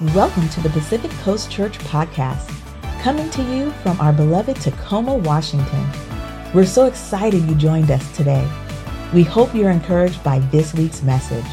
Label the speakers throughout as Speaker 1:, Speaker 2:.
Speaker 1: Welcome to the Pacific Coast Church Podcast, coming to you from our beloved Tacoma, Washington. We're so excited you joined us today. We hope you're encouraged by this week's message.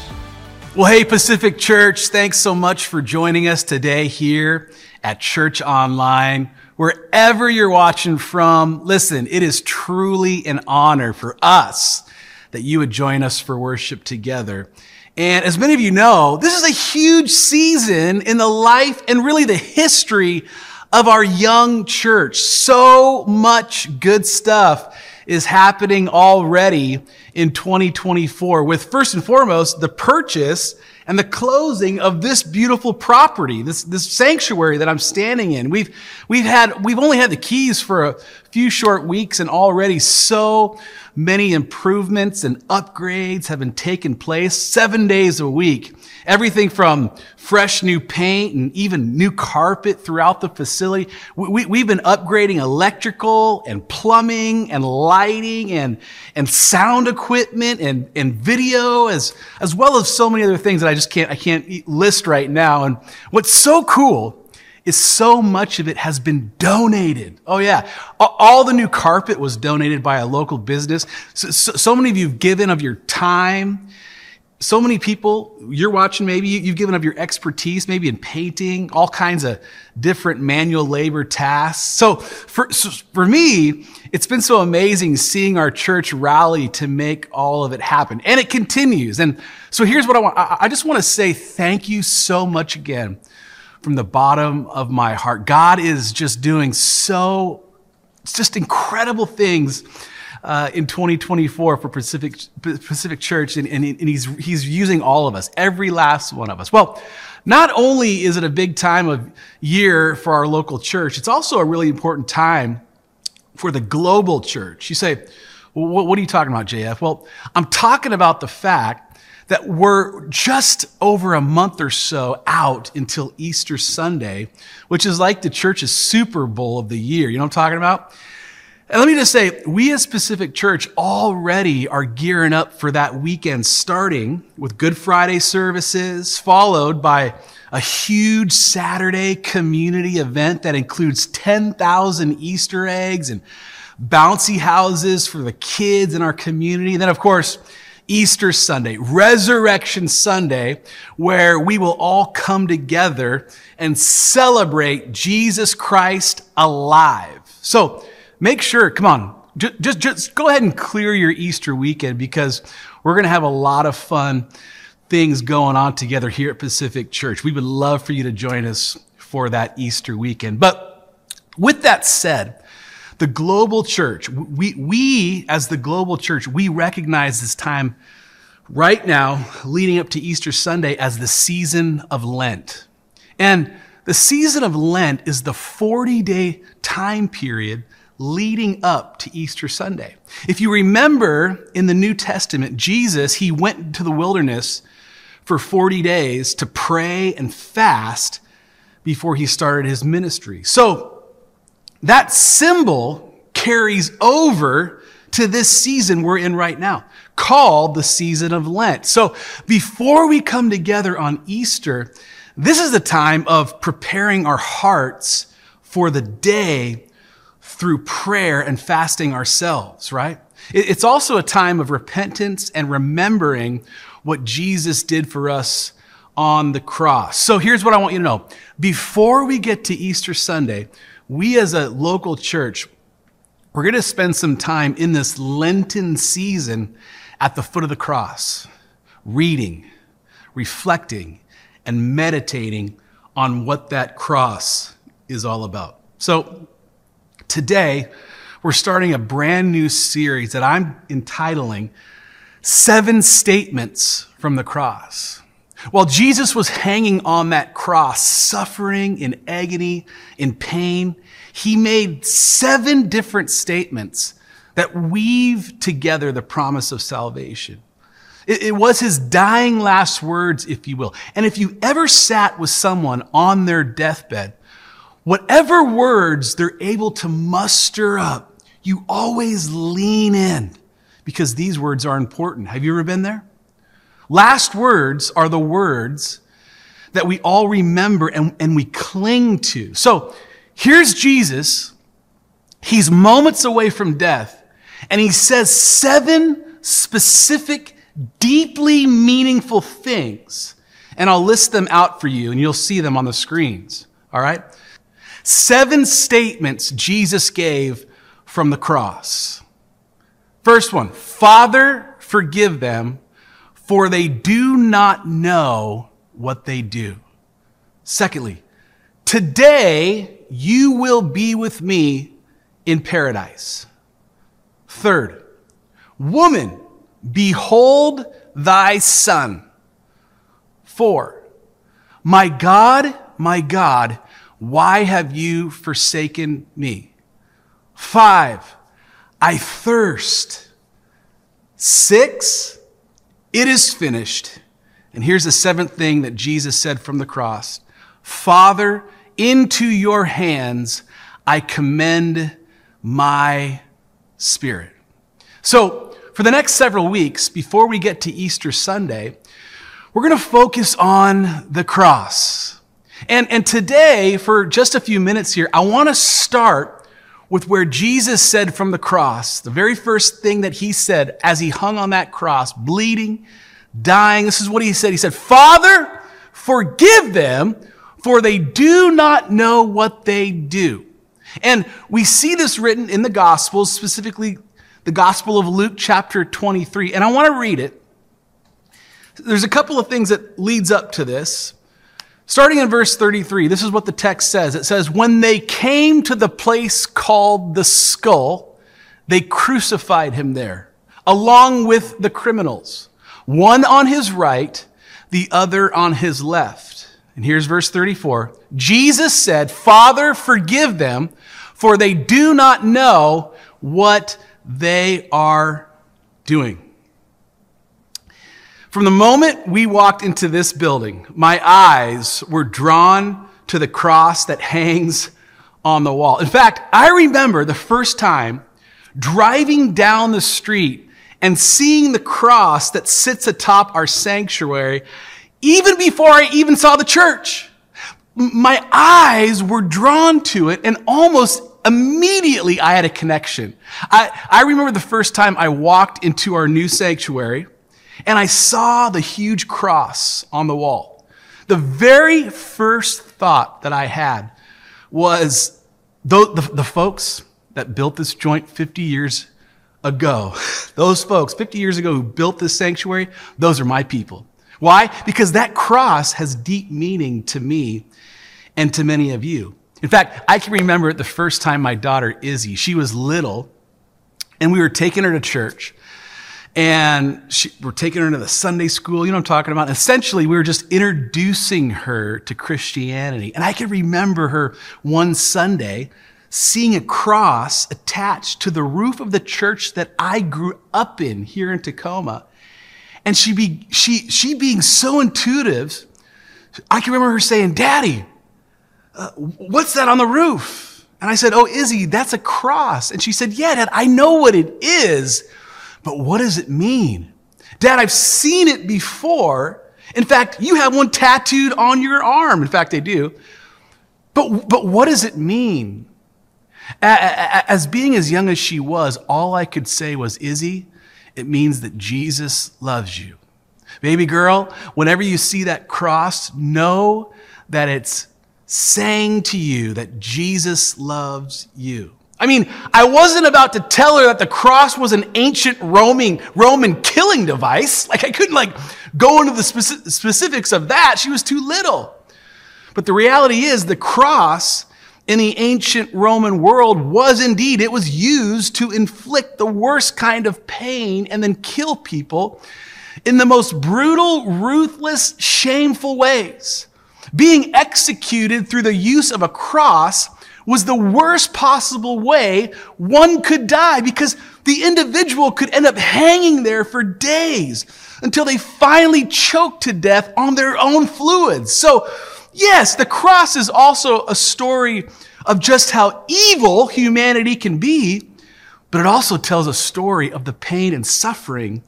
Speaker 2: Well, hey, Pacific Church, thanks so much for joining us today here at Church Online. Wherever you're watching from, listen, it is truly an honor for us that you would join us for worship together. And as many of you know, this is a huge season in the life and really the history of our young church. So much good stuff is happening already in 2024 with first and foremost the purchase and the closing of this beautiful property, this, this sanctuary that I'm standing in. We've, we've had, we've only had the keys for a few short weeks and already so many improvements and upgrades have been taking place seven days a week. Everything from fresh new paint and even new carpet throughout the facility. We, we, have been upgrading electrical and plumbing and lighting and, and sound equipment and, and video as, as well as so many other things that I just can't, I can't list right now. And what's so cool is so much of it has been donated. Oh yeah. All the new carpet was donated by a local business. So, so, so many of you have given of your time. So many people, you're watching maybe, you've given of your expertise, maybe in painting, all kinds of different manual labor tasks. So for, so for me, it's been so amazing seeing our church rally to make all of it happen. And it continues. And so here's what I want. I just want to say thank you so much again from the bottom of my heart. God is just doing so, just incredible things uh, in 2024 for Pacific, Pacific Church, and, and, and he's, he's using all of us, every last one of us. Well, not only is it a big time of year for our local church, it's also a really important time for the global church. You say, what are you talking about, JF? Well, I'm talking about the fact that we're just over a month or so out until Easter Sunday, which is like the church's Super Bowl of the year. You know what I'm talking about? And let me just say, we as Pacific Church already are gearing up for that weekend, starting with Good Friday services, followed by a huge Saturday community event that includes 10,000 Easter eggs and bouncy houses for the kids in our community. And then, of course, Easter Sunday, Resurrection Sunday, where we will all come together and celebrate Jesus Christ alive. So make sure, come on, just, just, go ahead and clear your Easter weekend because we're going to have a lot of fun things going on together here at Pacific Church. We would love for you to join us for that Easter weekend. But with that said, the global church, we, we as the global church, we recognize this time right now, leading up to Easter Sunday, as the season of Lent. And the season of Lent is the 40 day time period leading up to Easter Sunday. If you remember in the New Testament, Jesus, he went to the wilderness for 40 days to pray and fast before he started his ministry. So that symbol carries over to this season we're in right now, called the season of Lent. So before we come together on Easter, this is the time of preparing our hearts for the day through prayer and fasting ourselves, right? It's also a time of repentance and remembering what Jesus did for us on the cross. So here's what I want you to know. Before we get to Easter Sunday, we as a local church, we're going to spend some time in this Lenten season at the foot of the cross, reading, reflecting, and meditating on what that cross is all about. So today, we're starting a brand new series that I'm entitling Seven Statements from the Cross. While Jesus was hanging on that cross, suffering in agony, in pain, he made seven different statements that weave together the promise of salvation. It, it, was his dying last words, if you will. And if you ever sat with someone on their deathbed, whatever words they're able to muster up, you always lean in because these words are important. Have you ever been there? Last words are the words that we all remember and, and we cling to. So here's Jesus. He's moments away from death, and he says seven specific, deeply meaningful things. And I'll list them out for you, and you'll see them on the screens. All right? Seven statements Jesus gave from the cross. First one Father, forgive them, for they do not know what they do. Secondly, today you will be with me in paradise. Third, woman, behold thy son. Four, my God, my God, why have you forsaken me? Five, I thirst. Six, it is finished. And here's the seventh thing that Jesus said from the cross Father, into your hands I commend my spirit. So, for the next several weeks, before we get to Easter Sunday, we're going to focus on the cross. And, and today, for just a few minutes here, I want to start with where Jesus said from the cross, the very first thing that he said as he hung on that cross, bleeding, dying. This is what he said. He said, Father, forgive them, for they do not know what they do. And we see this written in the Gospels, specifically the Gospel of Luke, chapter 23. And I want to read it. There's a couple of things that leads up to this. Starting in verse 33, this is what the text says. It says, When they came to the place called the skull, they crucified him there, along with the criminals one on his right, the other on his left. And here's verse 34. Jesus said, Father, forgive them, for they do not know what they are doing. From the moment we walked into this building, my eyes were drawn to the cross that hangs on the wall. In fact, I remember the first time driving down the street and seeing the cross that sits atop our sanctuary, even before I even saw the church. My eyes were drawn to it and almost immediately I had a connection. I, I remember the first time I walked into our new sanctuary and I saw the huge cross on the wall. The very first thought that I had was the, the, the folks that built this joint 50 years ago, those folks 50 years ago who built this sanctuary, those are my people. Why? Because that cross has deep meaning to me and to many of you. In fact, I can remember the first time my daughter Izzy, she was little, and we were taking her to church. And she, we're taking her to the Sunday school, you know what I'm talking about? Essentially, we were just introducing her to Christianity. And I can remember her one Sunday seeing a cross attached to the roof of the church that I grew up in here in Tacoma. And she, be, she, she being so intuitive, I can remember her saying, Daddy, uh, what's that on the roof? And I said, Oh, Izzy, that's a cross. And she said, Yeah, Dad, I know what it is, but what does it mean? Dad, I've seen it before. In fact, you have one tattooed on your arm. In fact, they do. But, but what does it mean? As being as young as she was, all I could say was, Izzy, it means that Jesus loves you. Baby girl, whenever you see that cross, know that it's saying to you that Jesus loves you. I mean, I wasn't about to tell her that the cross was an ancient Roman, Roman killing device. Like, I couldn't, like, go into the specifics of that. She was too little. But the reality is, the cross in the ancient Roman world was indeed, it was used to inflict the worst kind of pain and then kill people in the most brutal, ruthless, shameful ways. Being executed through the use of a cross was the worst possible way one could die because the individual could end up hanging there for days until they finally choked to death on their own fluids. So Yes, the cross is also a story of just how evil humanity can be, but it also tells a story of the pain and suffering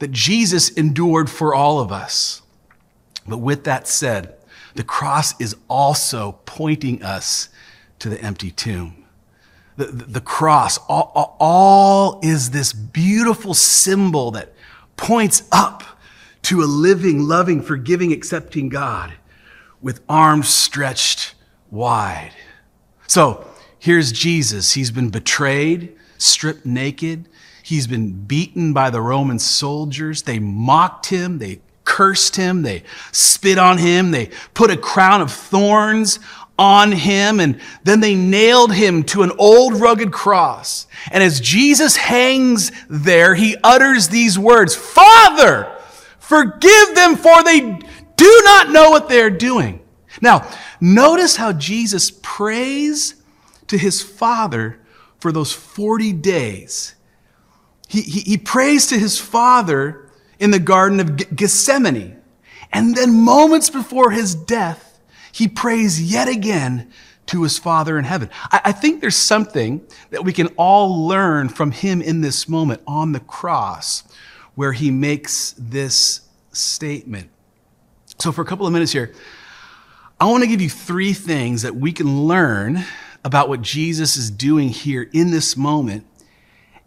Speaker 2: that Jesus endured for all of us. But with that said, the cross is also pointing us to the empty tomb. The, the, the cross, all, all is this beautiful symbol that points up to a living, loving, forgiving, accepting God with arms stretched wide. So here's Jesus. He's been betrayed, stripped naked. He's been beaten by the Roman soldiers. They mocked him. They cursed him. They spit on him. They put a crown of thorns on him and then they nailed him to an old rugged cross. And as Jesus hangs there, he utters these words, Father, forgive them for they do not know what they're doing. Now, notice how Jesus prays to his Father for those 40 days. He, he, he prays to his Father in the Garden of Gethsemane. And then moments before his death, he prays yet again to his Father in heaven. I, I, think there's something that we can all learn from him in this moment on the cross where he makes this statement. So, for a couple of minutes here, I want to give you three things that we can learn about what Jesus is doing here in this moment.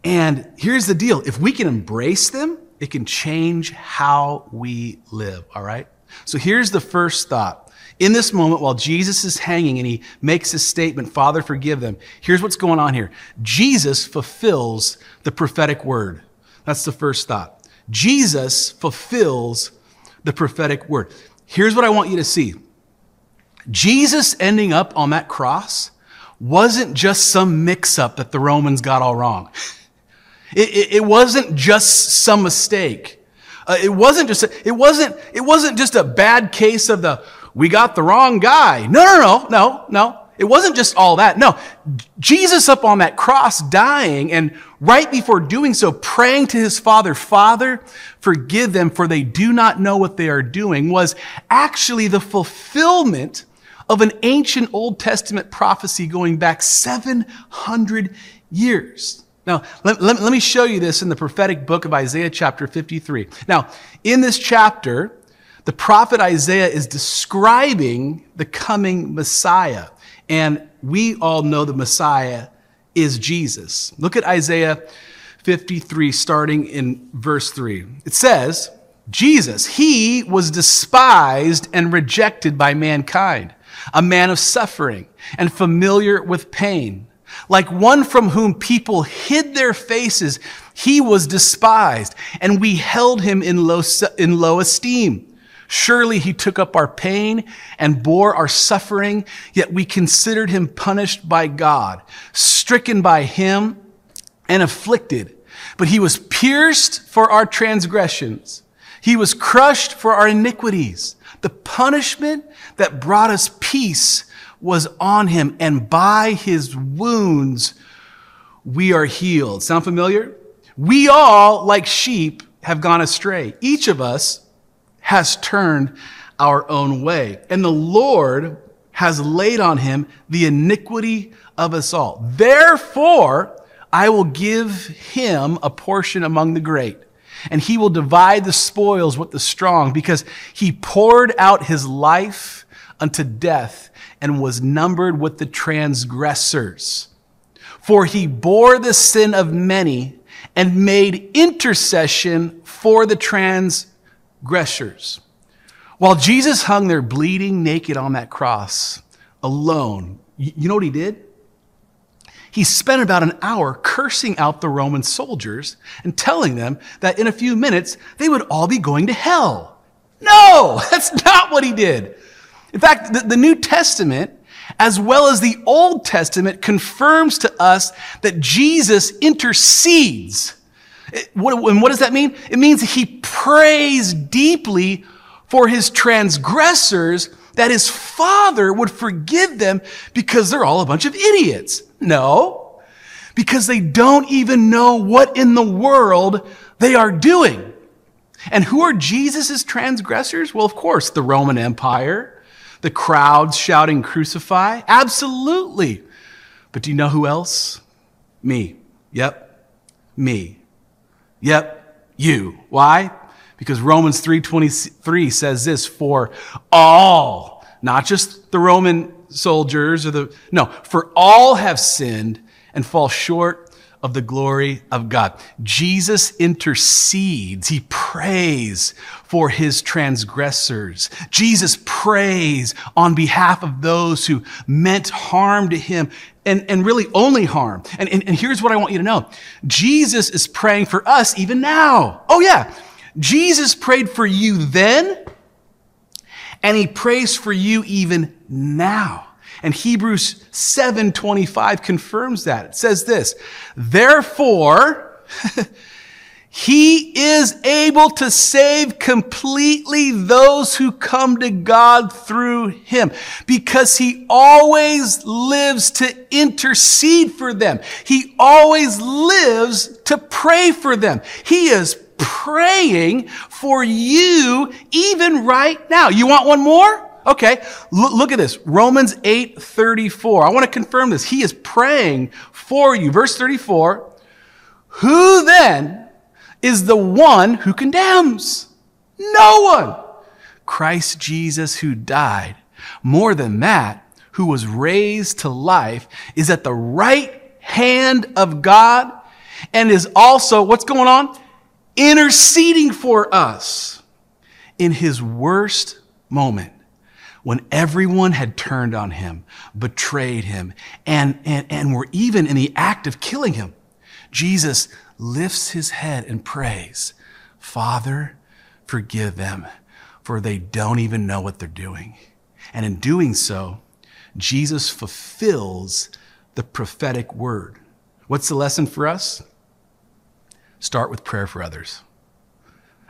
Speaker 2: And here's the deal if we can embrace them, it can change how we live, all right? So here's the first thought. In this moment, while Jesus is hanging and he makes his statement, Father, forgive them, here's what's going on here. Jesus fulfills the prophetic word. That's the first thought. Jesus fulfills the prophetic word. Here's what I want you to see Jesus ending up on that cross wasn't just some mix up that the Romans got all wrong. It, it, it wasn't just some mistake. Uh, it wasn't just, a, it wasn't, it wasn't just a bad case of the, we got the wrong guy. No, no, no, no, no. It wasn't just all that. No. Jesus up on that cross dying and right before doing so, praying to his father, Father, forgive them for they do not know what they are doing was actually the fulfillment of an ancient Old Testament prophecy going back 700 years. Now, let, let, let, me show you this in the prophetic book of Isaiah, chapter 53. Now, in this chapter, the prophet Isaiah is describing the coming Messiah. And we all know the Messiah is Jesus. Look at Isaiah 53, starting in verse 3. It says, Jesus, he was despised and rejected by mankind, a man of suffering and familiar with pain like one from whom people hid their faces, he was despised, and we held him in low, in low esteem. Surely he took up our pain and bore our suffering, yet we considered him punished by God, stricken by him and afflicted. But he was pierced for our transgressions. He was crushed for our iniquities. The punishment that brought us peace was on him, and by his wounds we are healed. Sound familiar? We all, like sheep, have gone astray. Each of us has turned our own way. And the Lord has laid on him the iniquity of us all. Therefore, I will give him a portion among the great, and he will divide the spoils with the strong, because he poured out his life unto death and was numbered with the transgressors. For he bore the sin of many and made intercession for the transgressors. While Jesus hung there bleeding naked on that cross alone, you know what he did? He spent about an hour cursing out the Roman soldiers and telling them that in a few minutes they would all be going to hell. No, that's not what he did. In fact, the, the New Testament, as well as the Old Testament, confirms to us that Jesus intercedes. what, and what does that mean? It means that he prays deeply for his transgressors that his father would forgive them because they're all a bunch of idiots. No, because they don't even know what in the world they are doing. And who are Jesus' transgressors? Well, of course, the Roman Empire, the crowds shouting, Crucify? Absolutely. But do you know who else? Me. Yep. Me. Yep. You. Why? Because Romans 3:23 says this, for all not just the Roman soldiers or the, no, for all have sinned and fall short of the glory of God. Jesus intercedes. He prays for his transgressors. Jesus prays on behalf of those who meant harm to him and, and really only harm. And, and, and here's what I want you to know. Jesus is praying for us even now. Oh yeah. Jesus prayed for you then, and he prays for you even now. And Hebrews 7:25 confirms that. It says this, "Therefore, he is able to save completely those who come to God through him because he always lives to intercede for them. He always lives to pray for them. He is praying for you even right now. You want one more? Okay, look, look at this. Romans 8 34. I want to confirm this. He is praying for you. Verse 34 Who then is the one who condemns? No one. Christ Jesus, who died. More than that, who was raised to life, is at the right hand of God and is also, what's going on? Interceding for us in his worst moment when everyone had turned on him, betrayed him, and, and, and were even in the act of killing him, Jesus lifts his head and prays, Father, forgive them, for they don't even know what they're doing. And in doing so, Jesus fulfills the prophetic word. What's the lesson for us? Start with prayer for others.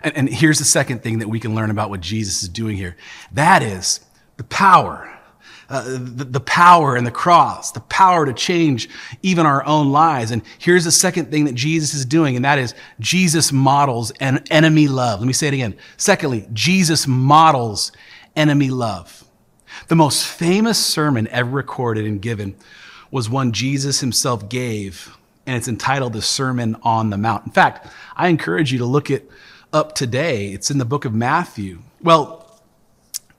Speaker 2: And, and, here's the second thing that we can learn about what Jesus is doing here. That is the power, uh, the, the, power in the cross, the power to change even our own lives. And here's the second thing that Jesus is doing, and that is Jesus models an enemy love. Let me say it again. Secondly, Jesus models enemy love. The most famous sermon ever recorded and given was one Jesus himself gave, and it's entitled the Sermon on the Mount. In fact, I encourage you to look it up today. It's in the book of Matthew. Well,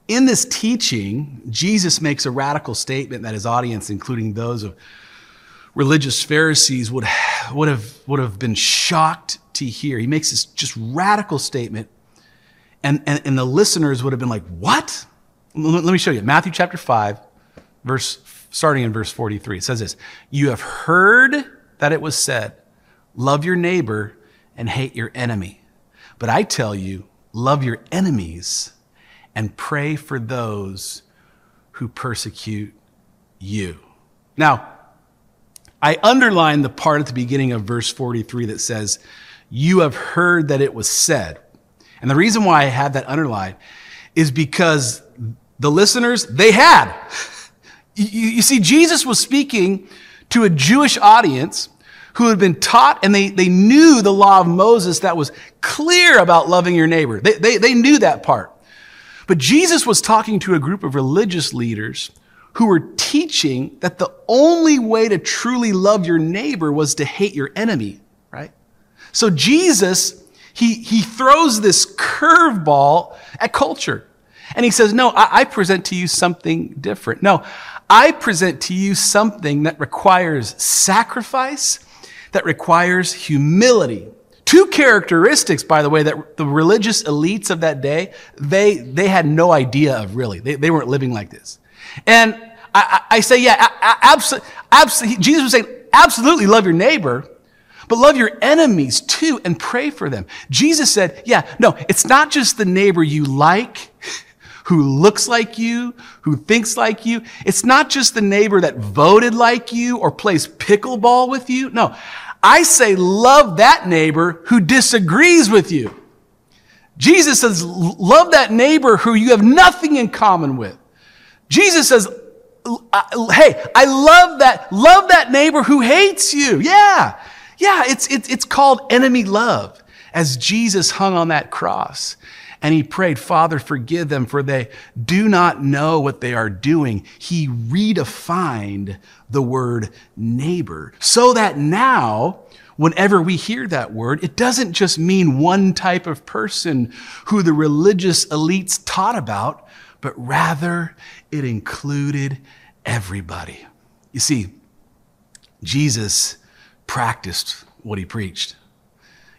Speaker 2: in this teaching, Jesus makes a radical statement that his audience, including those of religious Pharisees, would, would, have, would have been shocked to hear. He makes this just radical statement, and, and, and the listeners would have been like, What? Let me show you. Matthew chapter 5, verse, starting in verse 43. It says this You have heard that it was said, Love your neighbor and hate your enemy. But I tell you, love your enemies and pray for those who persecute you. Now, I underline the part at the beginning of verse 43 that says, You have heard that it was said. And the reason why I have that underlined is because the listeners, they had. You, you, see, Jesus was speaking to a Jewish audience who had been taught and they, they knew the law of Moses that was clear about loving your neighbor. They, they, they knew that part. But Jesus was talking to a group of religious leaders who were teaching that the only way to truly love your neighbor was to hate your enemy, right? So Jesus, he, he throws this curveball at culture. And he says, No, I, I present to you something different. No, I present to you something that requires sacrifice, that requires humility, Two characteristics, by the way, that the religious elites of that day, they, they had no idea of really. They, they weren't living like this. And I, I say, yeah, absolutely, absolutely, Jesus was saying, absolutely love your neighbor, but love your enemies too and pray for them. Jesus said, yeah, no, it's not just the neighbor you like, who looks like you, who thinks like you. It's not just the neighbor that voted like you or plays pickleball with you. No, I say love that neighbor who disagrees with you. Jesus says, love that neighbor who you have nothing in common with. Jesus says, hey, I love that, love that neighbor who hates you. Yeah. Yeah, it's, it's, it's called enemy love as Jesus hung on that cross. And he prayed, Father, forgive them, for they do not know what they are doing. He redefined the word neighbor so that now, whenever we hear that word, it doesn't just mean one type of person who the religious elites taught about, but rather it included everybody. You see, Jesus practiced what he preached.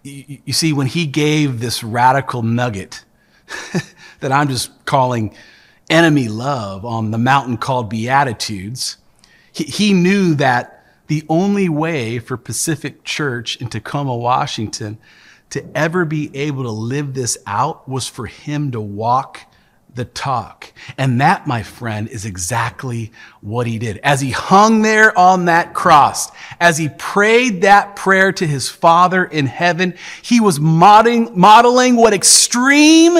Speaker 2: You, see, when he gave this radical nugget that I'm just calling enemy love on the mountain called Beatitudes, he, he knew that the only way for Pacific Church in Tacoma, Washington to ever be able to live this out was for him to walk the talk. And that, my friend, is exactly what he did. As he hung there on that cross, as he prayed that prayer to his Father in heaven, he was modeling, modeling what extreme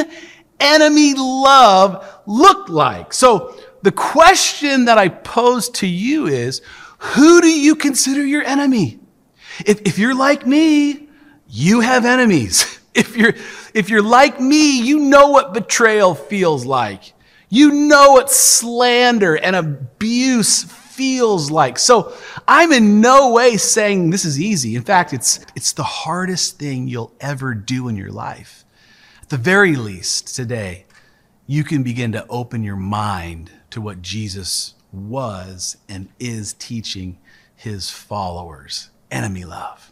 Speaker 2: enemy love looked like. So the question that I pose to you is, who do you consider your enemy? If, if you're like me, you have enemies. If you're, if you're like me, you know what betrayal feels like. You know what slander and abuse feels like. So I'm in no way saying this is easy. In fact, it's, it's the hardest thing you'll ever do in your life. At the very least, today, you can begin to open your mind to what Jesus was and is teaching his followers enemy love.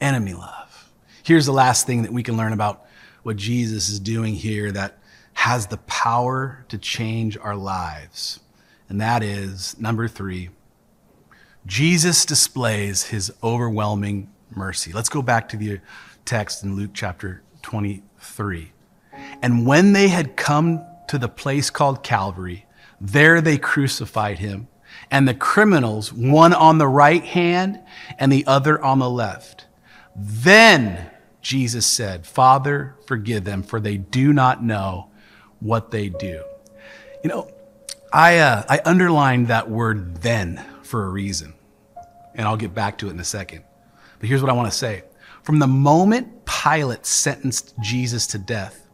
Speaker 2: Enemy love. Here's the last thing that we can learn about what Jesus is doing here that has the power to change our lives. And that is number three, Jesus displays his overwhelming mercy. Let's go back to the text in Luke chapter 23. And when they had come to the place called Calvary, there they crucified him, and the criminals, one on the right hand and the other on the left. Then Jesus said, Father, forgive them, for they do not know what they do. You know, I, uh, I underlined that word then for a reason, and I'll get back to it in a second. But here's what I want to say. From the moment Pilate sentenced Jesus to death,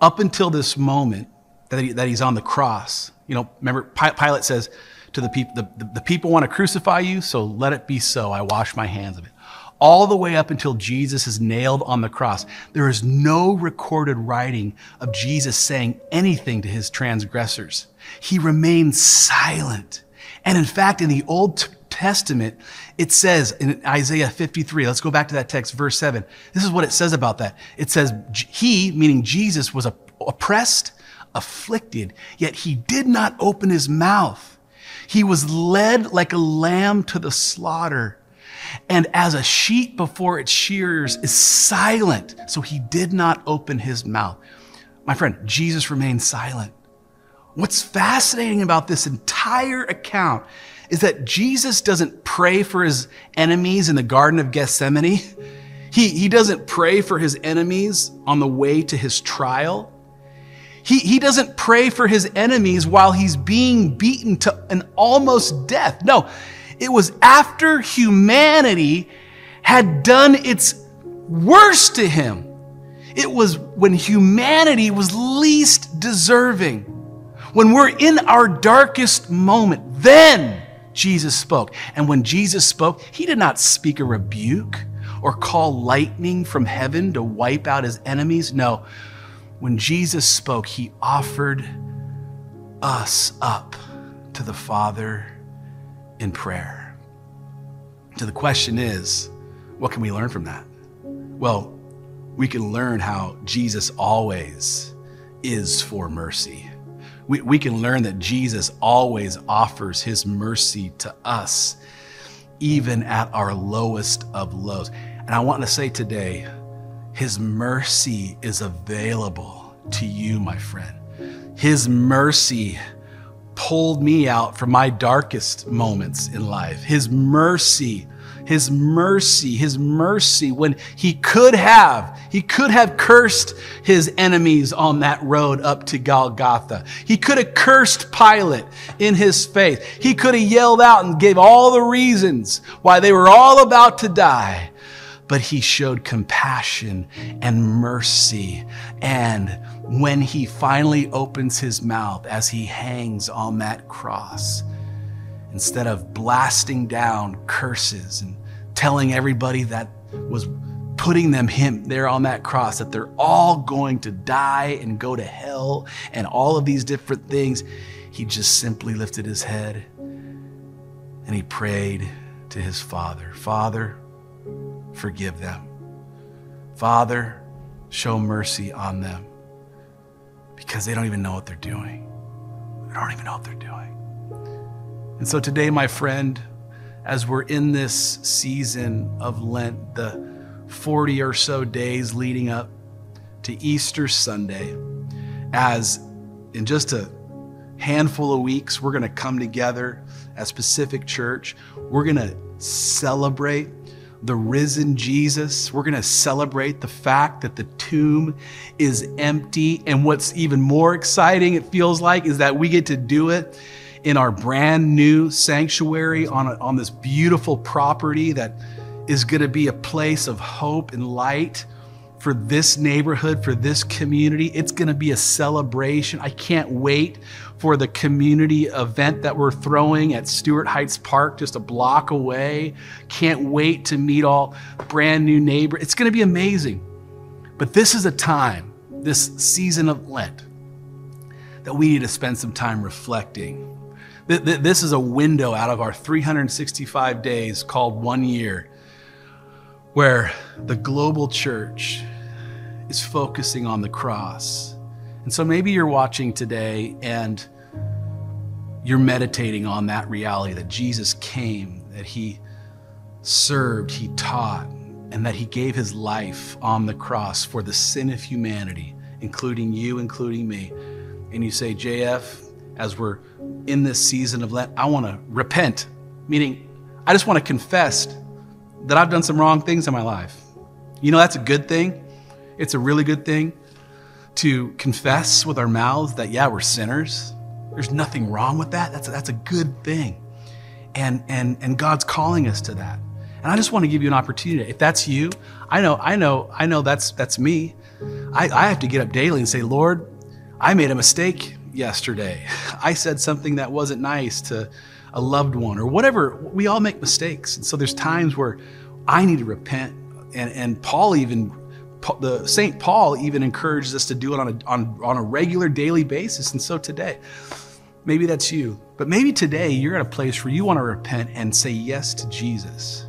Speaker 2: up until this moment that, he, that he's on the cross, you know, remember, Pilate says to the people, the, the, the people want to crucify you, so let it be so. I wash my hands of it. All the way up until Jesus is nailed on the cross, there is no recorded writing of Jesus saying anything to his transgressors. He remains silent. And in fact, in the Old Testament, it says in Isaiah 53, let's go back to that text, verse 7. This is what it says about that. It says, He, meaning Jesus, was oppressed afflicted, yet he did not open his mouth. He was led like a lamb to the slaughter, and as a sheep before its shearers is silent, so he did not open his mouth. My friend, Jesus remained silent. What's fascinating about this entire account is that Jesus doesn't pray for his enemies in the Garden of Gethsemane. He, he doesn't pray for his enemies on the way to his trial. He, he doesn't pray for his enemies while he's being beaten to an almost death. No, it was after humanity had done its worst to him. It was when humanity was least deserving. When we're in our darkest moment, then Jesus spoke. And when Jesus spoke, he did not speak a rebuke or call lightning from heaven to wipe out his enemies. No, when Jesus spoke, he offered us up to the Father in prayer. So the question is, what can we learn from that? Well, we can learn how Jesus always is for mercy. We, we can learn that Jesus always offers his mercy to us, even at our lowest of lows. And I want to say today, his mercy is available to you, my friend. His mercy pulled me out from my darkest moments in life. His mercy, His mercy, His mercy when He could have, He could have cursed His enemies on that road up to Golgotha. He could have cursed Pilate in His faith. He could have yelled out and gave all the reasons why they were all about to die but he showed compassion and mercy. And when he finally opens his mouth as he hangs on that cross, instead of blasting down curses and telling everybody that was putting them him there on that cross, that they're all going to die and go to hell and all of these different things, he just simply lifted his head and he prayed to his Father Father, forgive them. Father, show mercy on them because they don't even know what they're doing. They don't even know what they're doing. And so today, my friend, as we're in this season of Lent, the 40 or so days leading up to Easter Sunday, as in just a handful of weeks, we're going to come together as Pacific Church. We're going to celebrate the risen Jesus. We're going to celebrate the fact that the tomb is empty. And what's even more exciting, it feels like, is that we get to do it in our brand new sanctuary on, a, on this beautiful property that is going to be a place of hope and light for this neighborhood, for this community. It's going to be a celebration. I can't wait for the community event that we're throwing at Stewart Heights Park, just a block away. Can't wait to meet all brand new neighbors. It's going to be amazing. But this is a time, this season of Lent, that we need to spend some time reflecting. This is a window out of our 365 days called one year where the global church is focusing on the cross. And so maybe you're watching today and you're meditating on that reality that Jesus came, that he served, he taught, and that he gave his life on the cross for the sin of humanity, including you, including me. And you say, JF, as we're in this season of Lent, I want to repent, meaning I just want to confess that I've done some wrong things in my life. You know, that's a good thing. It's a really good thing to confess with our mouths that, yeah, we're sinners. There's nothing wrong with that. That's a, that's a good thing. And, and, and God's calling us to that. And I just want to give you an opportunity. If that's you, I know, I know, I know that's, that's me. I, I have to get up daily and say, Lord, I made a mistake yesterday. I said something that wasn't nice to, a loved one or whatever. We all make mistakes. And so there's times where I need to repent. And, and Paul even, the St. Paul even encourages us to do it on a, on, on a regular daily basis. And so today, maybe that's you, but maybe today you're at a place where you want to repent and say yes to Jesus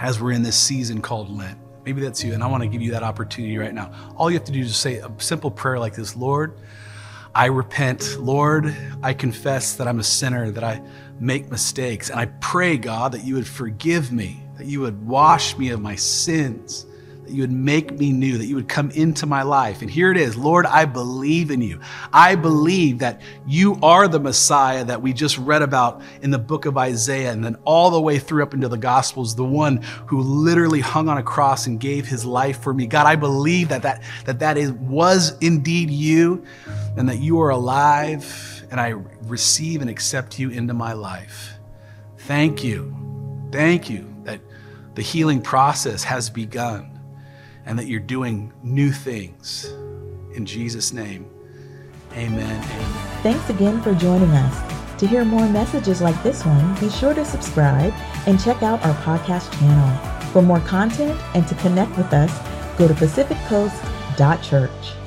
Speaker 2: as we're in this season called Lent. Maybe that's you, and I want to give you that opportunity right now. All you have to do is say a simple prayer like this Lord, I repent. Lord, I confess that I'm a sinner, that I make mistakes. And I pray, God, that you would forgive me, that you would wash me of my sins, that you would make me new, that you would come into my life. And here it is Lord, I believe in you. I believe that you are the Messiah that we just read about in the book of Isaiah and then all the way through up into the Gospels, the one who literally hung on a cross and gave his life for me. God, I believe that that, that, that is, was indeed you and that you are alive and I receive and accept you into my life. Thank you. Thank you that the healing process has begun and that you're doing new things. In Jesus' name, amen. Amen.
Speaker 1: Thanks again for joining us. To hear more messages like this one, be sure to subscribe and check out our podcast channel. For more content and to connect with us, go to pacificcoast.church.